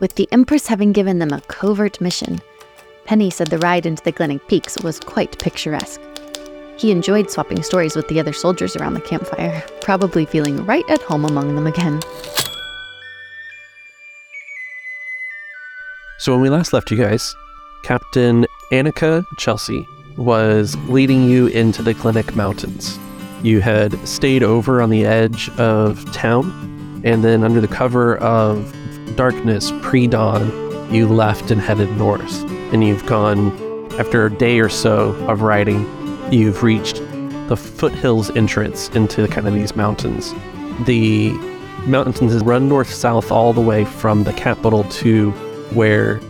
with the Empress having given them a covert mission. Penny said the ride into the Glenick Peaks was quite picturesque. He enjoyed swapping stories with the other soldiers around the campfire, probably feeling right at home among them again. So when we last left you guys, Captain Annika Chelsea was leading you into the Glenick Mountains. You had stayed over on the edge of town, and then under the cover of darkness pre dawn, you left and headed north. And you've gone, after a day or so of riding, you've reached the foothills entrance into kind of these mountains. The mountains run north south all the way from the capital to where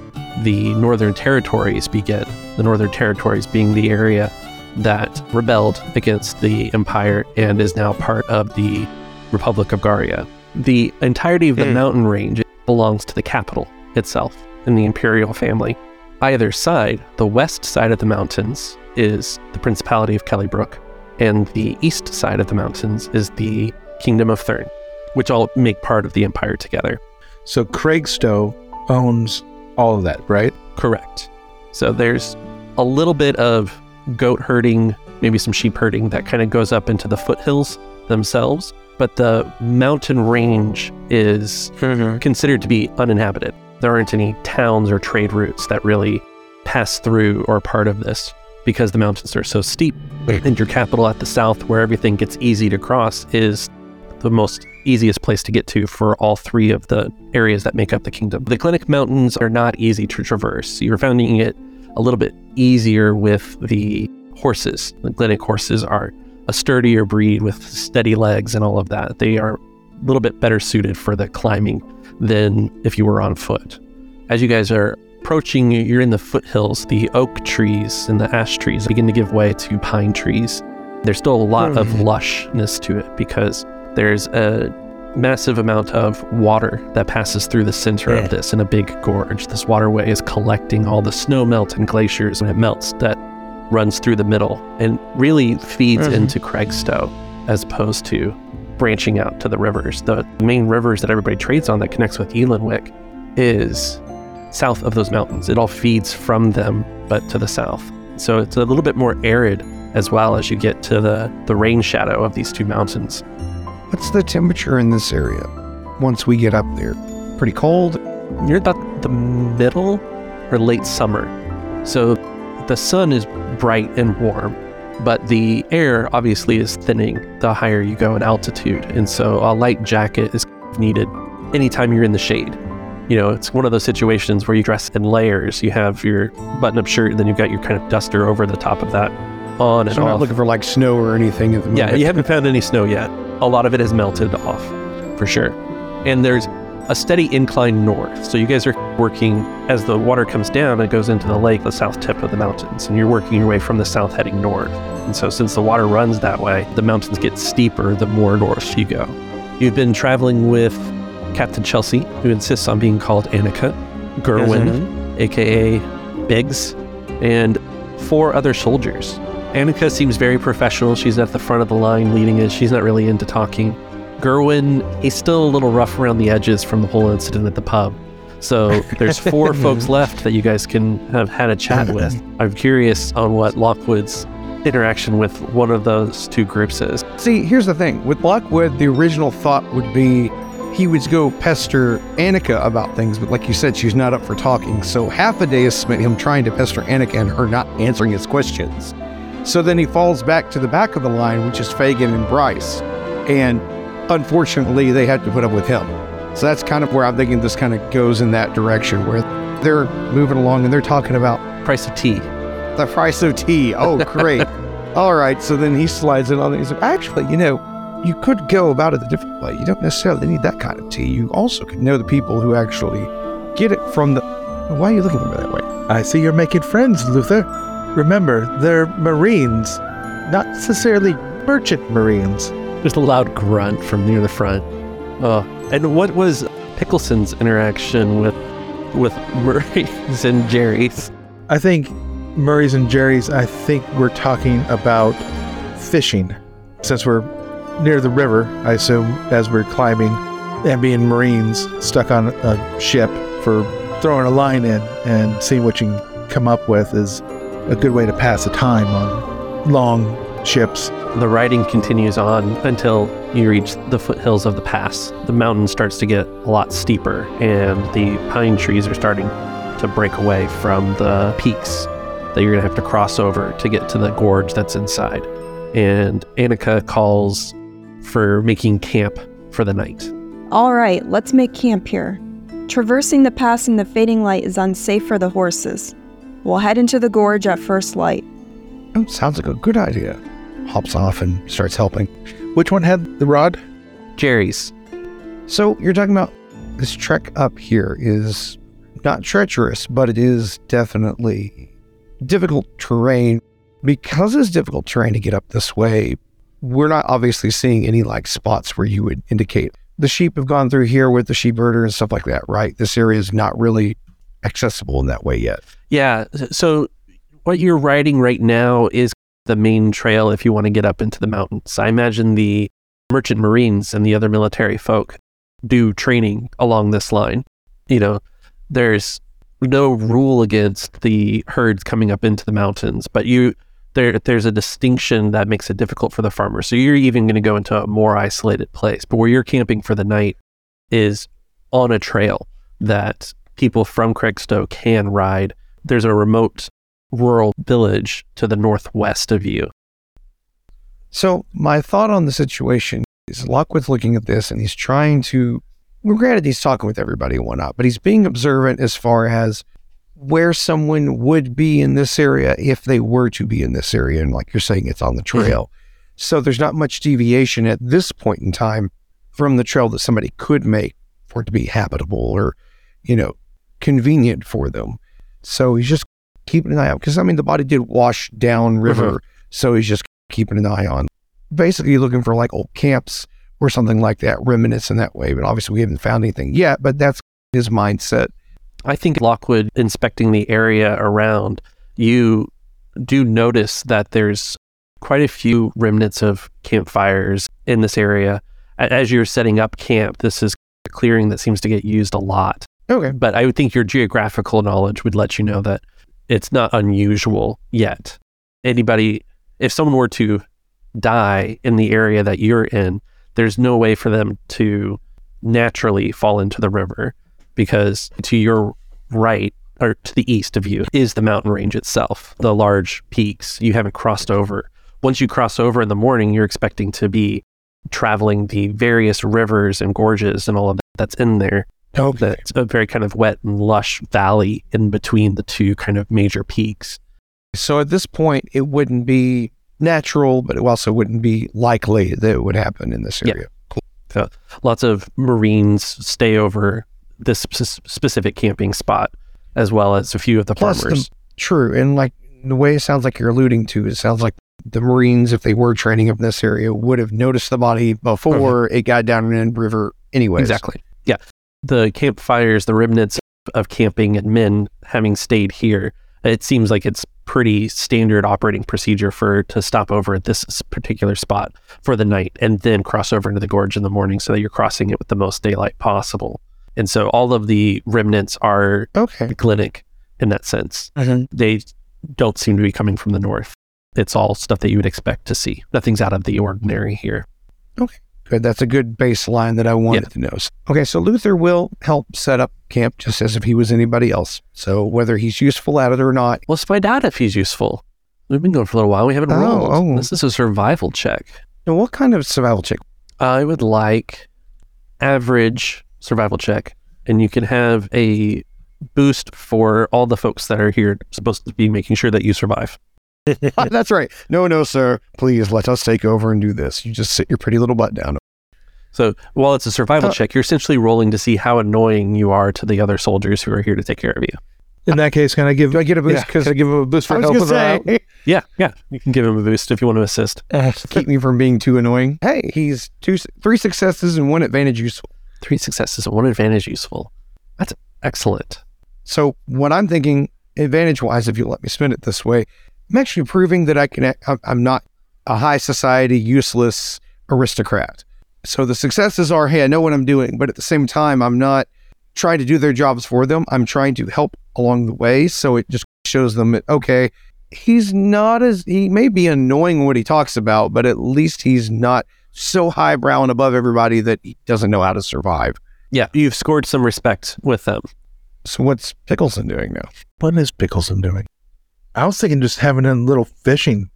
the Northern Territories begin. The Northern Territories being the area that rebelled against the Empire and is now part of the Republic of Garia. The entirety of the Hmm. mountain range belongs to the capital itself and the imperial family. Either side, the west side of the mountains is the Principality of Kellybrook, and the east side of the mountains is the Kingdom of Thurn, which all make part of the Empire together. So Craigstow owns all of that, right? Correct. So there's a little bit of goat herding, maybe some sheep herding that kind of goes up into the foothills themselves, but the mountain range is mm-hmm. considered to be uninhabited. There aren't any towns or trade routes that really pass through or part of this because the mountains are so steep. Mm-hmm. And your capital at the south, where everything gets easy to cross, is the most easiest place to get to for all three of the areas that make up the kingdom. The Glenick Mountains are not easy to traverse. You're finding it a little bit easier with the horses. The Glenick horses are a sturdier breed with steady legs and all of that. They are a little bit better suited for the climbing than if you were on foot. As you guys are approaching, you're in the foothills. The oak trees and the ash trees begin to give way to pine trees. There's still a lot of hmm. lushness to it because there's a massive amount of water that passes through the center Yeah. of this in a big gorge. This waterway is collecting all the snow melt and glaciers when it melts that runs through the middle and really feeds Mhm. into Craigstow as opposed to branching out to the rivers. The main rivers that everybody trades on that connects with Ealanwick is south of those mountains. It all feeds from them, but to the south. So it's a little bit more arid as well as you get to the, the rain shadow of these two mountains. What's the temperature in this area once we get up there? Pretty cold? You're about the middle or late summer. So the sun is bright and warm, but the air obviously is thinning the higher you go in altitude. And so a light jacket is needed anytime you're in the shade. You know, it's one of those situations where you dress in layers. You have your button up shirt, and then you've got your kind of duster over the top of that on and So I'm not off. looking for like snow or anything at the moment. Yeah, you haven't found any snow yet. A lot of it has melted off, for sure. And there's a steady incline north. So you guys are working as the water comes down, it goes into the lake, the south tip of the mountains, and you're working your way from the south heading north. And so since the water runs that way, the mountains get steeper the more north you go. You've been traveling with Captain Chelsea, who insists on being called Annika, Gerwin, mm-hmm. aka Biggs, and four other soldiers. Annika seems very professional. She's at the front of the line leading it. She's not really into talking. Gerwin, he's still a little rough around the edges from the whole incident at the pub. So there's four folks left that you guys can have had a chat with. I'm curious on what Lockwood's interaction with one of those two groups is. See, here's the thing. With Lockwood, the original thought would be he would go pester Annika about things, but like you said, she's not up for talking. So half a day is spent him trying to pester Annika and her not answering his questions. So then he falls back to the back of the line, which is Fagan and Bryce. And unfortunately, they had to put up with him. So that's kind of where I'm thinking this kind of goes in that direction, where they're moving along and they're talking about Price of tea. the price of tea. Oh, great. All right. So then he slides in on it. He's like, actually, you know, you could go about it a different way. You don't necessarily need that kind of tea. You also could know the people who actually get it from the. Why are you looking at me that way? I see you're making friends, Luther. Remember, they're Marines, not necessarily merchant Marines. There's a loud grunt from near the front. Oh, and what was Pickelson's interaction with with Murray's and Jerry's? I think Murray's and Jerry's, I think we're talking about fishing. Since we're near the river, I assume, as we're climbing and being Marines stuck on a ship for throwing a line in and seeing what you can come up with is a good way to pass the time on long ships. The riding continues on until you reach the foothills of the pass. The mountain starts to get a lot steeper, and the pine trees are starting to break away from the peaks that you're going to have to cross over to get to the gorge that's inside. And Annika calls for making camp for the night. All right, let's make camp here. Traversing the pass in the fading light is unsafe for the horses. We'll head into the gorge at first light. Oh, sounds like a good idea. Hops off and starts helping. Which one had the rod? Jerry's. So you're talking about this trek up here is not treacherous, but it is definitely difficult terrain. Because it's difficult terrain to get up this way, we're not obviously seeing any like spots where you would indicate the sheep have gone through here with the sheep herder and stuff like that, right? This area is not really accessible in that way yet. Yeah. So what you're riding right now is the main trail if you want to get up into the mountains. I imagine the merchant marines and the other military folk do training along this line. You know, there's no rule against the herds coming up into the mountains, but you there there's a distinction that makes it difficult for the farmers. So you're even going to go into a more isolated place. But where you're camping for the night is on a trail that people from Craigstow can ride. There's a remote rural village to the northwest of you. So my thought on the situation is Lockwood's looking at this and he's trying to well, granted he's talking with everybody and whatnot, but he's being observant as far as where someone would be in this area if they were to be in this area. And like you're saying, it's on the trail. Mm-hmm. So there's not much deviation at this point in time from the trail that somebody could make for it to be habitable or, you know, convenient for them. So he's just keeping an eye out because I mean the body did wash down river, mm-hmm. so he's just keeping an eye on. Basically, looking for like old camps or something like that, remnants in that way. But obviously, we haven't found anything yet. But that's his mindset. I think Lockwood inspecting the area around, you do notice that there's quite a few remnants of campfires in this area. As you're setting up camp, this is a clearing that seems to get used a lot. Okay. But I would think your geographical knowledge would let you know that it's not unusual yet. Anybody, if someone were to die in the area that you're in, there's no way for them to naturally fall into the river because to your right or to the east of you is the mountain range itself, the large peaks you haven't crossed over. Once you cross over in the morning, you're expecting to be traveling the various rivers and gorges and all of that that's in there. Okay. That's a very kind of wet and lush valley in between the two kind of major peaks. So at this point, it wouldn't be natural, but it also wouldn't be likely that it would happen in this area. Yeah. Cool. So lots of Marines stay over this specific camping spot, as well as a few of the Plus farmers. The, true. And like the way it sounds like you're alluding to, it sounds like the Marines, if they were training up in this area, would have noticed the body before mm-hmm. it got down in the river anyway. Exactly. Yeah. The campfires, the remnants of camping and men having stayed here, it seems like it's pretty standard operating procedure for to stop over at this particular spot for the night and then cross over into the gorge in the morning so that you're crossing it with the most daylight possible. And so all of the remnants are okay. Glenic in that sense. Mm-hmm. They don't seem to be coming from the north. It's all stuff that you would expect to see. Nothing's out of the ordinary here. Okay. That's a good baseline that I wanted to know. Okay, so Luther will help set up camp just as if he was anybody else. So whether he's useful at it or not. Let's find out if he's useful. We've been going for a little while. We haven't oh, rolled. Oh. This is a survival check. Now, what kind of survival check? I would like average survival check, and you can have a boost for all the folks that are here supposed to be making sure that you survive. That's right. No, no, sir. Please let us take over and do this. You just sit your pretty little butt down. So while it's a survival uh, check, you're essentially rolling to see how annoying you are to the other soldiers who are here to take care of you. In that case, can I give? Do I get a boost? Yeah, can I give him a boost for I helping say, Yeah, yeah. You can give him a boost if you want to assist. Uh, keep me from being too annoying. Hey, he's two, three successes and one advantage useful. Three successes and one advantage useful. That's excellent. So what I'm thinking, advantage wise, if you let me spin it this way, I'm actually proving that I can. I'm not a high society useless aristocrat. So the successes are, hey, I know what I'm doing, but at the same time, I'm not trying to do their jobs for them. I'm trying to help along the way. So it just shows them that, okay, he's not as, he may be annoying what he talks about, but at least he's not so highbrow and above everybody that he doesn't know how to survive. Yeah, you've scored some respect with them. So what's Pickelson doing now? What is Pickelson doing? I was thinking just having a little fishing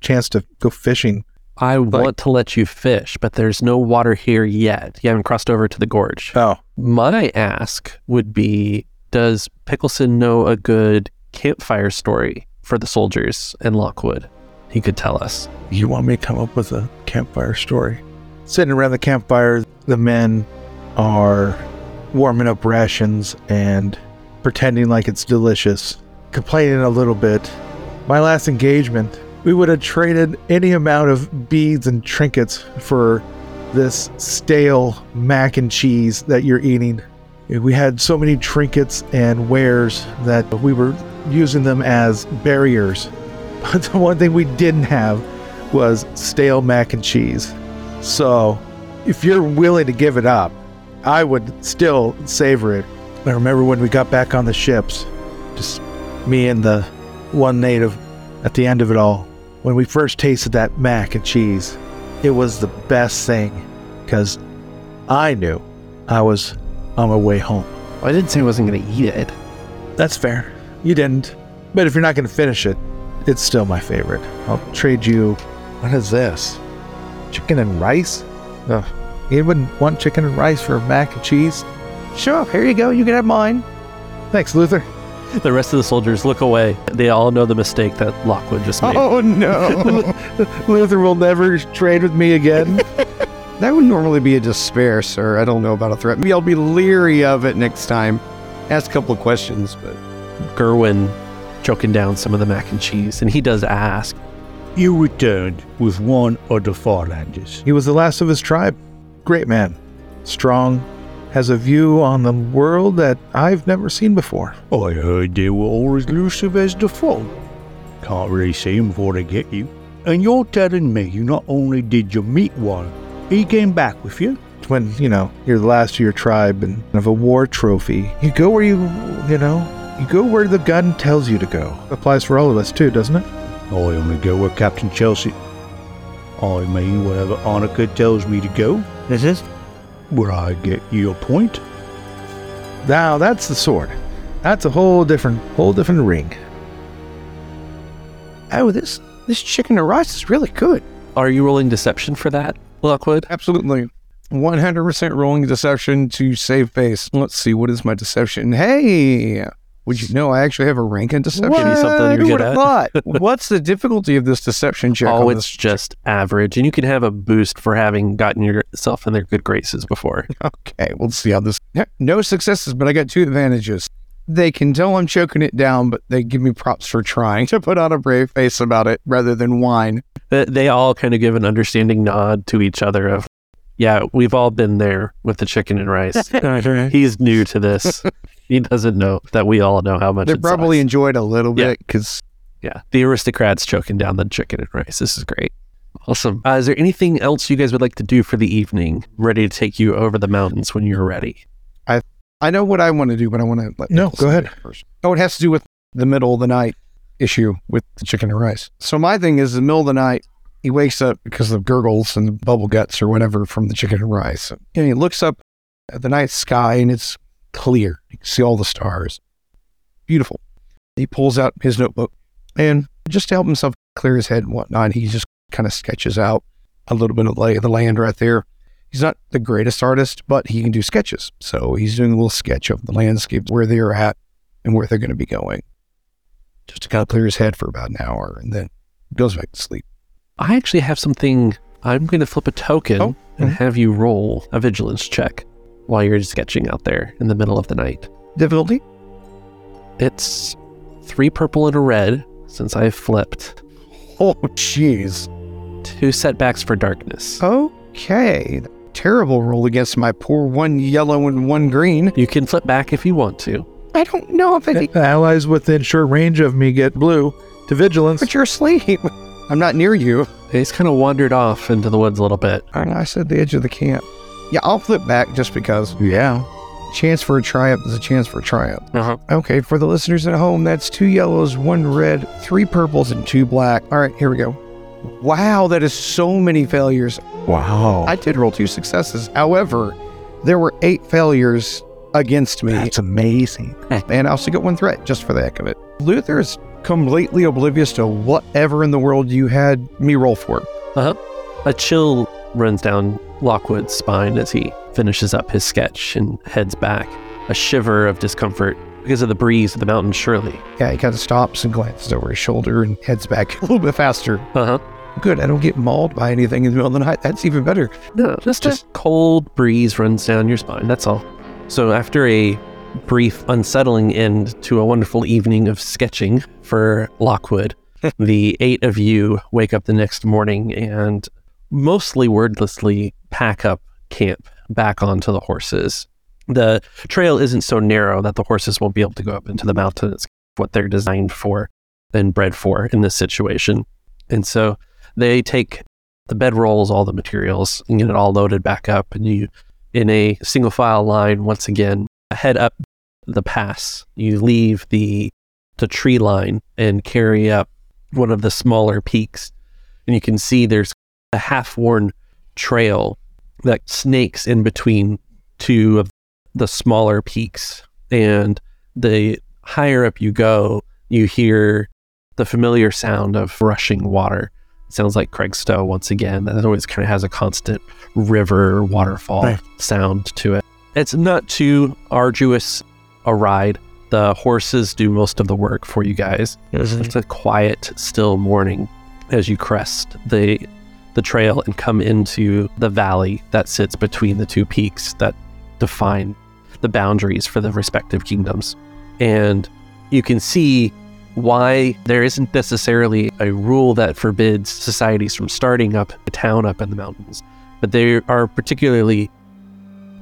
chance to go fishing. I want to let you fish, but there's no water here yet. You haven't crossed over to the gorge. Oh, My ask would be Does Pickelson know a good campfire story for the soldiers in Lockwood? He could tell us. you want me to come up with a campfire story? Sitting around the campfire, the men are warming up rations and pretending like it's delicious, complaining a little bit. My last engagement, we would have traded any amount of beads and trinkets for this stale mac and cheese that you're eating. We had so many trinkets and wares that we were using them as barriers. But the one thing we didn't have was stale mac and cheese. So, if you're willing to give it up, I would still savor it. I remember when we got back on the ships, just me and the one native at the end of it all, when we first tasted that mac and cheese, it was the best thing because I knew I was on my way home. I didn't say I wasn't going to eat it. That's fair. You didn't. But if you're not going to finish it, it's still my favorite. I'll trade you. What is this? Chicken and rice? Ugh. You wouldn't want chicken and rice for mac and cheese? Sure, here you go. You can have mine. Thanks, Luther. The rest of the soldiers look away. They all know the mistake that Lockwood just made. Oh, no. Luther will never trade with me again. that would normally be a despair, sir. I don't know about a threat. Maybe I'll be leery of it next time. Ask a couple of questions, but Gerwin choking down some of the mac and cheese, and he does ask, You returned with one of the Farlanders. he was the last of his tribe. Great man. Strong. Has a view on the world that I've never seen before. Oh, I heard they were all as elusive as the fog. Can't really see 'em before they get you. And you're telling me you not only did you meet one, he came back with you? when you know you're the last of your tribe and of a war trophy you go where you you know you go where the gun tells you to go applies for all of us too doesn't it I only go where Captain Chelsea. I mean, wherever Annika tells me to go. This is where I get your point. now that's the sword that's a whole different whole different ring oh, this this chicken and rice is really good. Are you rolling deception for that, Lockwood? Absolutely. 100% rolling deception to save face. Let's see, what is my deception? Hey, would you know I actually have a rank in deception? Give me something you're Who good would've at. thought? What's the difficulty of this deception check? Oh, it's this? just average, and you can have a boost for having gotten yourself in their good graces before. Okay, we'll see how this. Yeah, No successes, but I got two advantages. They can tell I'm choking it down, but they give me props for trying to put on a brave face about it rather than whine. They- They all kind of give an understanding nod to each other of, yeah, we've all been there with the chicken and rice. He's new to this. He doesn't know that we all know how much They probably sucks. enjoyed a little Yeah. bit because Yeah, the aristocrats choking down the chicken and rice. This is great. Awesome. Uh, is there anything else you guys would like to do for the evening? Ready to take you over the mountains when you're ready? I I know what I want to do, but I want to let No, go ahead. first. Oh, it has to do with the middle of the night issue with the chicken and rice. So my thing is, the middle of the night, he wakes up because of gurgles and bubble guts or whatever from the chicken and rice, and he looks up at the night sky and it's clear. You can see all the stars. Beautiful. He pulls out his notebook and just to help himself clear his head and whatnot, he just kind of sketches out a little bit of lay of the land right there. He's not the greatest artist, but he can do sketches. So he's doing a little sketch of the landscape, where they're at and where they're going to be going, just to kind of clear his head for about an hour, and then goes back to sleep. I actually have something. I'm going to flip a token Oh, and mhm. have you roll a vigilance check while you're sketching out there in the middle of the night. Difficulty? It's three purple and a red since I flipped. Oh, jeez. Two setbacks for darkness. Okay. Terrible roll against my poor one yellow and one green. You can flip back if you want to. I don't know if any. allies within short range of me get blue to vigilance But you're asleep. I'm not near you. He's kind of wandered off into the woods a little bit. And I said the edge of the camp. Yeah, I'll flip back just because. yeah chance for a triumph is a chance for a triumph. Uh-huh. Okay, for the listeners at home, that's two yellows, one red, three purples, and two black. All right, here we go. Wow, that is so many failures. Wow. I did roll two successes. However, there were eight failures against me, That's amazing. and I also got one threat just for the heck of it. Luther is completely oblivious to whatever in the world you had me roll for. Uh huh. A chill runs down Lockwood's spine as he finishes up his sketch and heads back. A shiver of discomfort because of the breeze of the mountain, surely. Yeah, he kind of stops and glances over his shoulder and heads back a little bit faster. Uh huh. Good, I don't get mauled by anything in the middle of the night. That's even better. No, just a cold breeze runs down your spine. That's all. So after a brief, unsettling end to a wonderful evening of sketching for Lockwood, the eight of you wake up the next morning and mostly wordlessly pack up camp back onto the horses. The trail isn't so narrow that the horses won't be able to go up into the mountain. It's what they're designed for and bred for in this situation. And so they take the bedrolls, all the materials, and get it all loaded back up. And you, in a single file line, once again, head up the pass. You leave the the tree line and carry up one of the smaller peaks, and you can see there's a half-worn trail that snakes in between two of the smaller peaks. And the higher up you go, you hear the familiar sound of rushing water. It sounds like Craigstow once again. That always kind of has a constant river waterfall Right. sound to it. It's not too arduous a ride. The horses do most of the work for you guys. Mm-hmm. It's a quiet, still morning as you crest the the trail and come into the valley that sits between the two peaks that define the boundaries for the respective kingdoms. And you can see why there isn't necessarily a rule that forbids societies from starting up a town up in the mountains, but they are particularly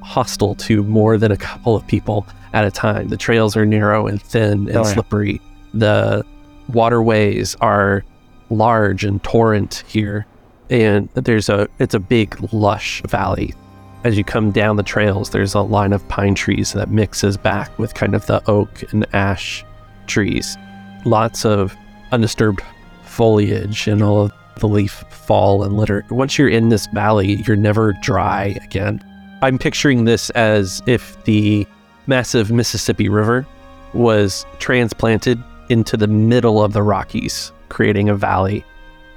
hostile to more than a couple of people at a time. The trails are narrow and thin and Oh, yeah. slippery. The waterways are large and torrent here, and there's a it's a big lush valley. As you come down the trails, there's a line of pine trees that mixes back with kind of the oak and ash trees. Lots of undisturbed foliage and all of the leaf fall and litter. Once you're in this valley, you're never dry again. I'm picturing this as if the massive Mississippi River was transplanted into the middle of the Rockies, creating a valley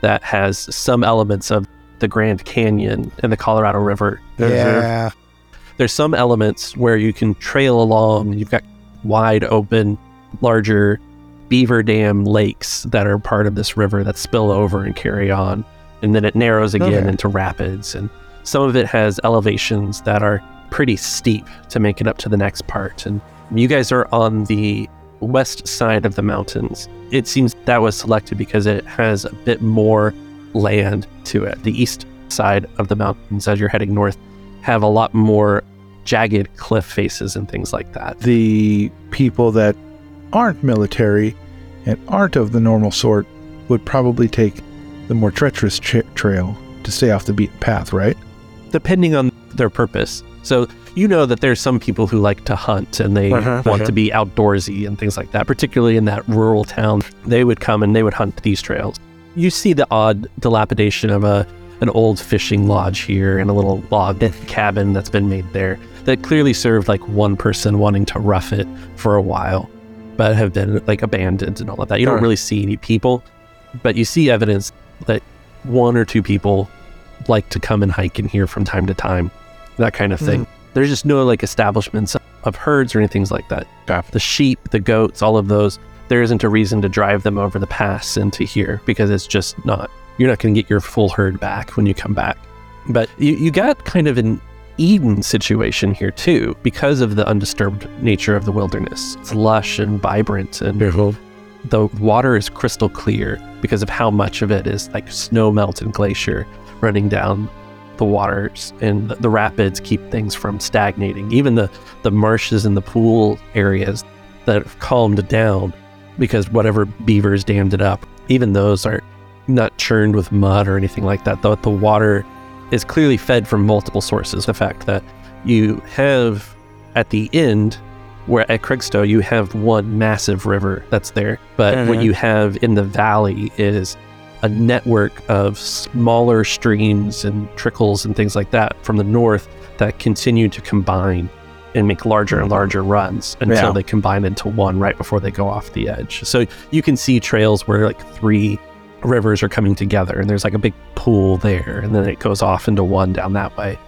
that has some elements of the Grand Canyon and the Colorado River. Yeah. There's some elements where you can trail along. You've got wide open, larger beaver dam lakes that are part of this river that spill over and carry on. And then it narrows again Okay. into rapids. And some of it has elevations that are pretty steep to make it up to the next part. And you guys are on the west side of the mountains. It seems that was selected because it has a bit more land to it. The east side of the mountains, as you're heading north, have a lot more jagged cliff faces and things like that. The people that aren't military and aren't of the normal sort would probably take the more treacherous tra- trail to stay off the beaten path, right? depending on their purpose. So you know that there's some people who like to hunt and they Uh-huh, want uh-huh. to be outdoorsy and things like that, particularly in that rural town. They would come and they would hunt these trails. You see the odd dilapidation of a an old fishing lodge here and a little log cabin that's been made there that clearly served like one person wanting to rough it for a while, but have been like abandoned and all of that. You don't really see any people, but you see evidence that one or two people like to come and hike in here from time to time, that kind of thing. Mm. There's just no like establishments of herds or anything like that. Okay. The sheep, the goats, all of those, there isn't a reason to drive them over the pass into here because it's just not, you're not going to get your full herd back when you come back. But you, you got kind of an Eden situation here too because of the undisturbed nature of the wilderness. It's lush and vibrant and the water is crystal clear because of how much of it is like snow melt and glacier running down the waters and the, the rapids keep things from stagnating even the the marshes and the pool areas that have calmed down because whatever beavers dammed it up even those are not churned with mud or anything like that though the water is clearly fed from multiple sources the fact that you have at the end, where at Craigstow, you have one massive river that's there. But what Mhm. you have in the valley is a network of smaller streams and trickles and things like that from the north that continue to combine and make larger and larger runs until Yeah. they combine into one right before they go off the edge. So you can see trails where like three rivers are coming together and there's like a big pool there and then it goes off into one down that way.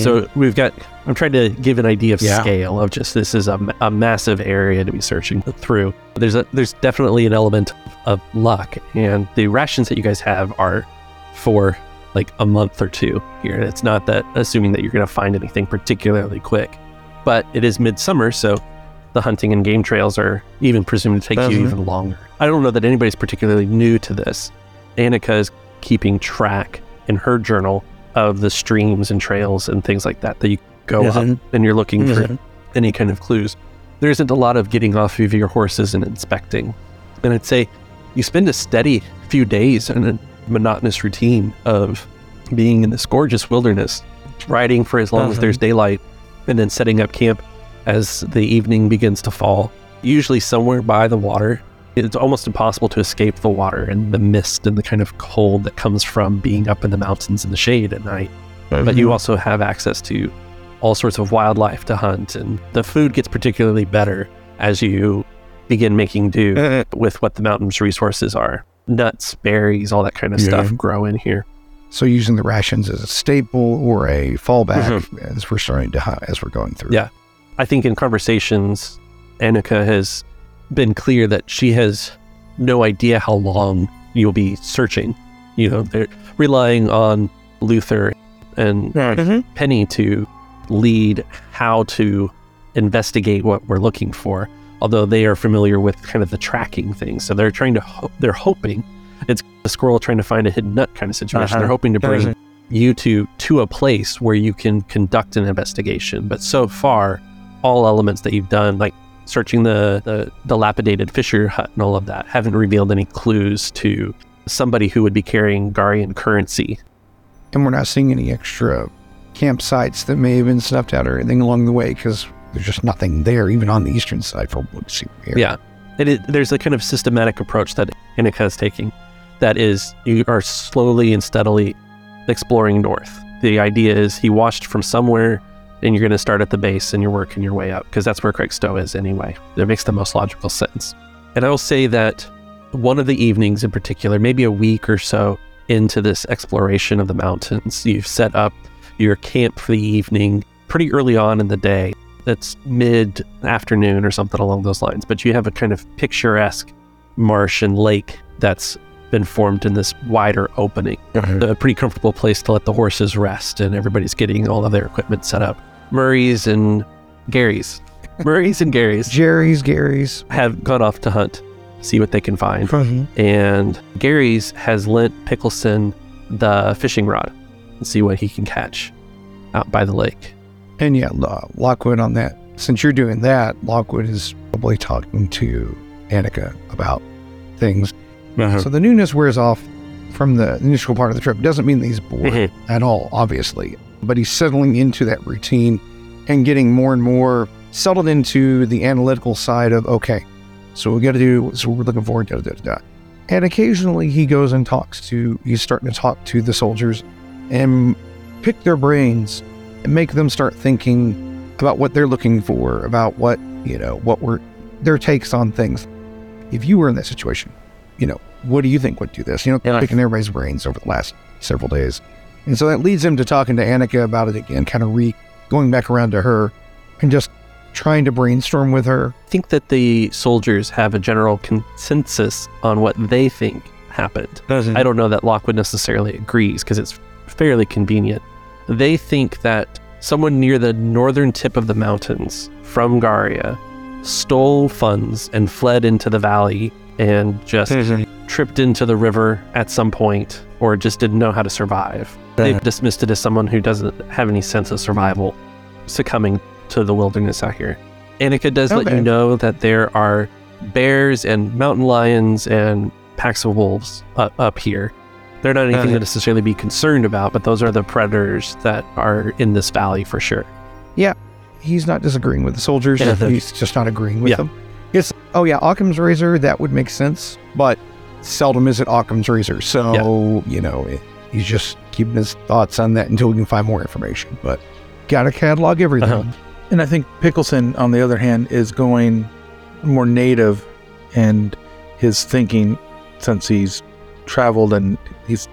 So we've got, I'm trying to give an idea of Yeah. scale of just this is a, a massive area to be searching through. There's a, there's definitely an element of luck and the rations that you guys have are for like a month or two here. It's not that assuming that you're going to find anything particularly quick, but it is midsummer. So the hunting and game trails are even presumed to take you Mhm. even longer. I don't know that anybody's particularly new to this. Annika is keeping track in her journal of the streams and trails and things like that that you go up and you're looking for Mhm. any kind of clues. There isn't a lot of getting off of your horses and inspecting. And I'd say you spend a steady few days in a monotonous routine of being in this gorgeous wilderness, riding for as long as there's daylight, and then setting up camp as the evening begins to fall, usually somewhere by the water. It's almost impossible to escape the water and the mist and the kind of cold that comes from being up in the mountains in the shade at night. But you also have access to all sorts of wildlife to hunt, and the food gets particularly better as you begin making do eh. with what the mountain's resources are. Nuts, berries, all that kind of Yeah. stuff grow in here. So using the rations as a staple or a fallback mm-hmm. as we're starting to hunt, as we're going through. Yeah. I think in conversations, Annika has been clear that she has no idea how long you'll be searching. You know, they're relying on Luther and mm-hmm. Penny to lead how to investigate what we're looking for. Although they are familiar with kind of the tracking thing, so they're trying to ho- they're hoping it's a squirrel trying to find a hidden nut kind of situation. Uh-huh. They're hoping to bring you to to a place where you can conduct an investigation. But so far, all elements that you've done, like searching the the dilapidated Fisher hut and all of that, haven't revealed any clues to somebody who would be carrying Garian currency. And we're not seeing any extra campsites that may have been snuffed out or anything along the way because there's just nothing there, even on the eastern side from what we see here. Yeah. Is- there's a kind of systematic approach that Annika is taking that is you are slowly and steadily exploring north. The idea is he watched from somewhere and you're going to start at the base and you're working your way up because that's where Craigstow is anyway. It makes the most logical sense. And I will say that one of the evenings in particular, maybe a week or so into this exploration of the mountains, you've set up your camp for the evening pretty early on in the day that's mid afternoon or something along those lines. But you have a kind of picturesque marsh and lake that's been formed in this wider opening. Uh-huh. A pretty comfortable place to let the horses rest, and everybody's getting all of their equipment set up. Murray's and Gary's. Murray's and Gary's Jerry's, Gary's. have gone off to hunt, see what they can find. Uh-huh. And Gary's has lent Pickelson the fishing rod and see what he can catch out by the lake. And yeah, Lo- Lockwood on that. Since you're doing that, Lockwood is probably talking to Annika about things. So the newness wears off from the initial part of the trip. Doesn't mean that he's bored Mhm. at all, obviously, but he's settling into that routine and getting more and more settled into the analytical side of okay, so we got to do. So we're looking forward to da, da, da. And occasionally he goes and talks to. He's starting to talk to the soldiers and pick their brains and make them start thinking about what they're looking for, about what you know, what were their takes on things. If you were in that situation, you know, what do you think would do this? You know, Yeah. picking everybody's brains over the last several days. And so that leads him to talking to Annika about it again, kind of re going back around to her and just trying to brainstorm with her. I think that the soldiers have a general consensus on what they think happened. I don't know that Lockwood necessarily agrees because it's fairly convenient. They think that someone near the northern tip of the mountains from Garia stole funds and fled into the valley and just tripped into the river at some point or just didn't know how to survive. They've dismissed it as someone who doesn't have any sense of survival succumbing to the wilderness out here. Annika does let you know that there are bears and mountain lions and packs of wolves up, up here. They're not anything to necessarily be concerned about, but those are the predators that are in this valley for sure. Yeah. He's not disagreeing with the soldiers. Yeah, the- he's just not agreeing with Yeah. them. It's oh yeah, Occam's razor that would make sense, but seldom is it Occam's razor. So you know it, he's just keeping his thoughts on that until we can find more information. But gotta catalog everything. Uh-huh. And I think Pickelson, on the other hand, is going more native and his thinking since he's traveled and he's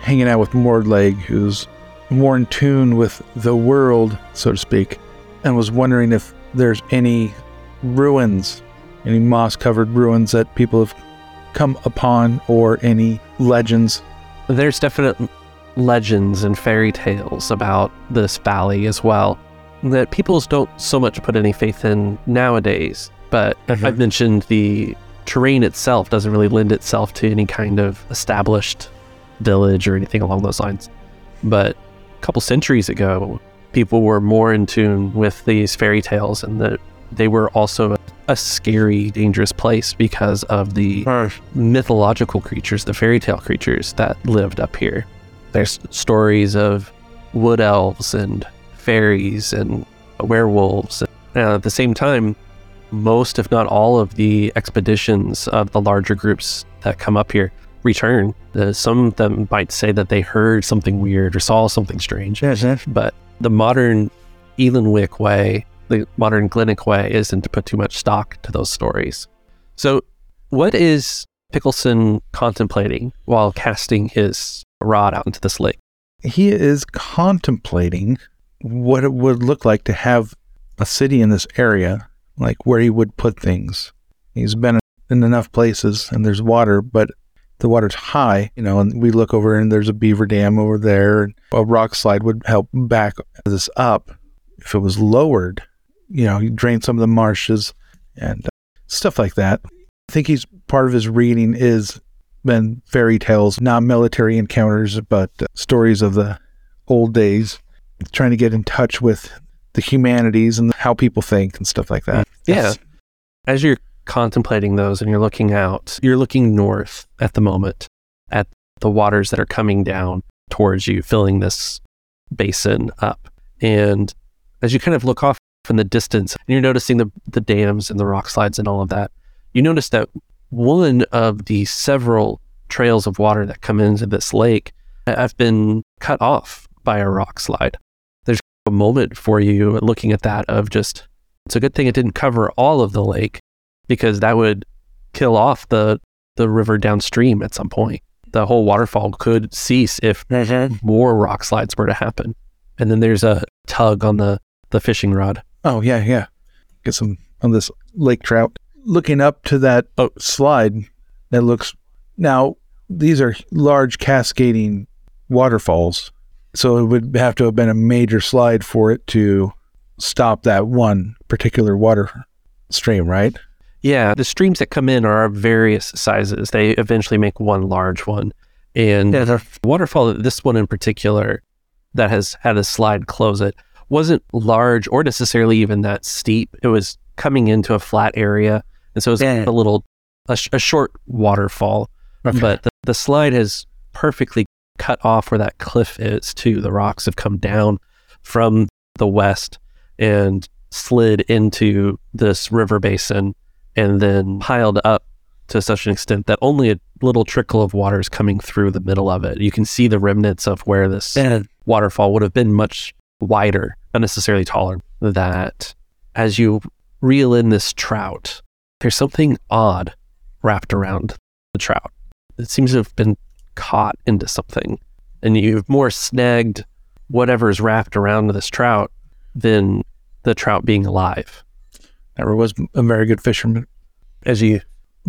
hanging out with Mordleg, who's more in tune with the world, so to speak, and was wondering if there's any ruins, any moss covered ruins that people have come upon, or any legends. There's definite legends and fairy tales about this valley as well that people don't so much put any faith in nowadays. But mm-hmm. I've mentioned the terrain itself doesn't really lend itself to any kind of established village or anything along those lines. But a couple centuries ago, people were more in tune with these fairy tales and that they were also a scary, dangerous place because of the mythological creatures, the fairy tale creatures that lived up here. There's stories of wood elves and fairies and werewolves. And at the same time, most, if not all, of the expeditions of the larger groups that come up here return. Uh, some of them might say that they heard something weird or saw something strange. But the modern Ealanwick way, the modern Glenick way, isn't to put too much stock to those stories. So, what is Pickelson contemplating while casting his rod out into this lake? he is contemplating what it would look like to have a city in this area, like where he would put things. He's been in enough places and there's water, but the water's high, you know, and we look over and there's a beaver dam over there. And a rock slide would help back this up. If it was lowered, you know, you drain some of the marshes and uh, stuff like that. I think he's part of his reading is been fairy tales, not military encounters, but uh, stories of the old days, trying to get in touch with the humanities and how people think and stuff like that. Mm. Yeah. As you're contemplating those and you're looking out, you're looking north at the moment at the waters that are coming down towards you, filling this basin up. And as you kind of look off in the distance and you're noticing the, the dams and the rock slides and all of that, you notice that one of the several trails of water that come into this lake have been cut off by a rock slide. A moment for you looking at that of just, it's a good thing it didn't cover all of the lake because that would kill off the, the river downstream at some point. The whole waterfall could cease if mm-hmm. more rock slides were to happen. And then there's a tug on the, the fishing rod. Oh, yeah, yeah. Get some on this lake trout. Looking up to that Oh. slide that looks. Now, these are large cascading waterfalls. So it would have to have been a major slide for it to stop that one particular water stream, right? Yeah, the streams that come in are of various sizes. They eventually make one large one. And the waterfall, this one in particular, that has had a slide close it, wasn't large or necessarily even that steep. It was coming into a flat area. And so it was Yeah. a little, a, sh- a short waterfall. But the, the slide has perfectly cut off where that cliff is, too. The rocks have come down from the west and slid into this river basin and then piled up to such an extent that only a little trickle of water is coming through the middle of it. You can see the remnants of where this waterfall would have been much wider, not necessarily taller. That as you reel in this trout, there's something odd wrapped around the trout. It seems to have been caught into something, and you've more snagged whatever's wrapped around this trout than the trout being alive. Never was a very good fisherman. as you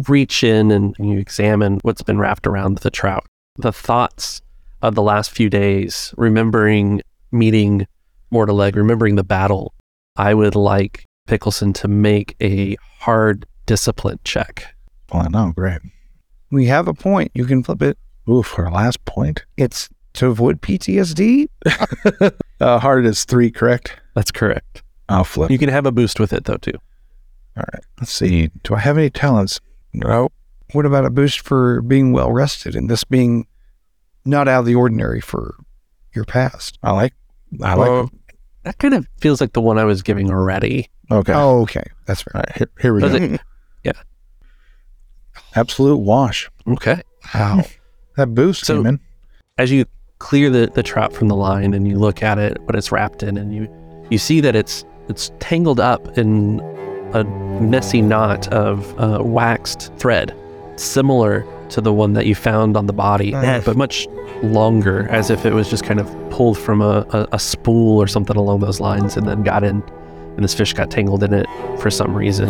reach in and you examine what's been wrapped around the trout, the thoughts of the last few days, remembering meeting Mortaleg, remembering the battle, I would like Pickelson to make a hard discipline check. Well, I know, great. We have a point. You can flip it. Oof, our last point. It's to avoid PTSD. Uh, hard is three, correct? That's correct. I'll flip. You can have a boost with it though too. All right. Let's see. Do I have any talents? No. What about a boost for being well rested and this being not out of the ordinary for your past? I like. I like. That kind of feels like the one I was giving already. Okay. Oh, okay. That's All right. right. Here, here we go. it- Absolute wash. Okay. Wow. That boost So- came in. as you clear the, the trout from the line and you look at it, what it's wrapped in, and you you see that it's it's tangled up in a messy knot of uh, waxed thread, similar to the one that you found on the body, Nice. but much longer, as if it was just kind of pulled from a, a, a spool or something along those lines, and then got in, and this fish got tangled in it for some reason.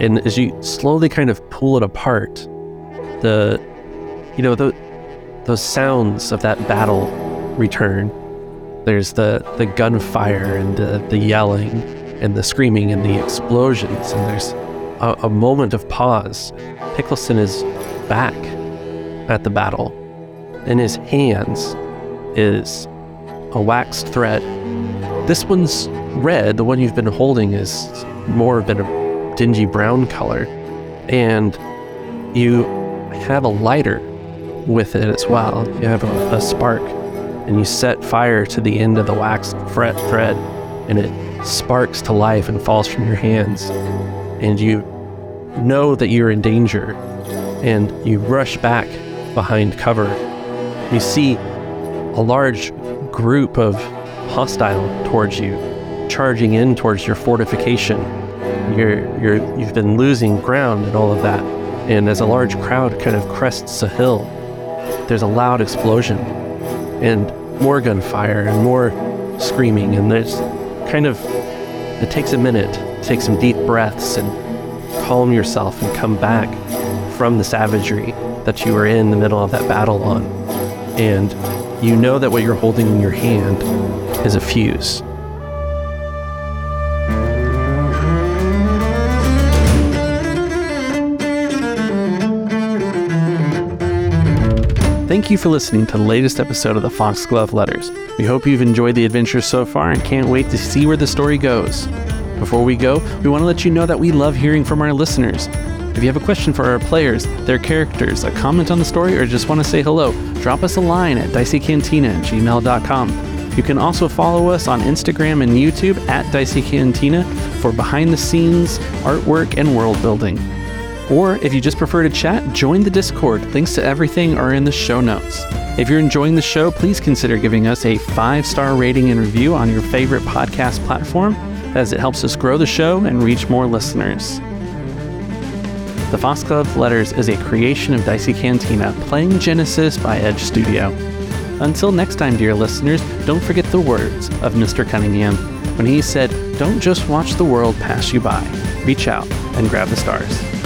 And as you slowly kind of pull it apart, the you know the those sounds of that battle return. There's the, the gunfire and the, the yelling and the screaming and the explosions, and there's a, a moment of pause. Pickelson is back at the battle. In his hands is a waxed thread. This one's red, the one you've been holding is more of a dingy brown color. And you have a lighter with it as well. You have a, a spark, and you set fire to the end of the waxed fret thread, and it sparks to life and falls from your hands. And you know that you're in danger, and you rush back behind cover. You see a large group of hostile towards you, charging in towards your fortification. You're, you're, you've been losing ground and all of that. And as a large crowd kind of crests a hill, there's a loud explosion and more gunfire and more screaming. And there's kind of, it takes a minute to take some deep breaths and calm yourself and come back from the savagery that you were in the middle of that battle on. And you know that what you're holding in your hand is a fuse. Thank you for listening to the latest episode of the Foxglove Letters. We hope you've enjoyed the adventure so far and can't wait to see where the story goes. Before we go, we want to let you know that we love hearing from our listeners. If you have a question for our players, their characters, a comment on the story, or just want to say hello, drop us a line at diceycantina at gmail.com. You can also follow us on Instagram and YouTube at diceycantina for behind the scenes artwork and world building. Or if you just prefer to chat, join the Discord. Links to everything are in the show notes. If you're enjoying the show, please consider giving us a five star rating and review on your favorite podcast platform, as it helps us grow the show and reach more listeners. The Foxglove Letters is a creation of Dicey Cantina, playing Genesys by Edge Studio. Until next time, dear listeners, don't forget the words of Mr. Cunningham when he said, Don't just watch the world pass you by, reach out and grab the stars.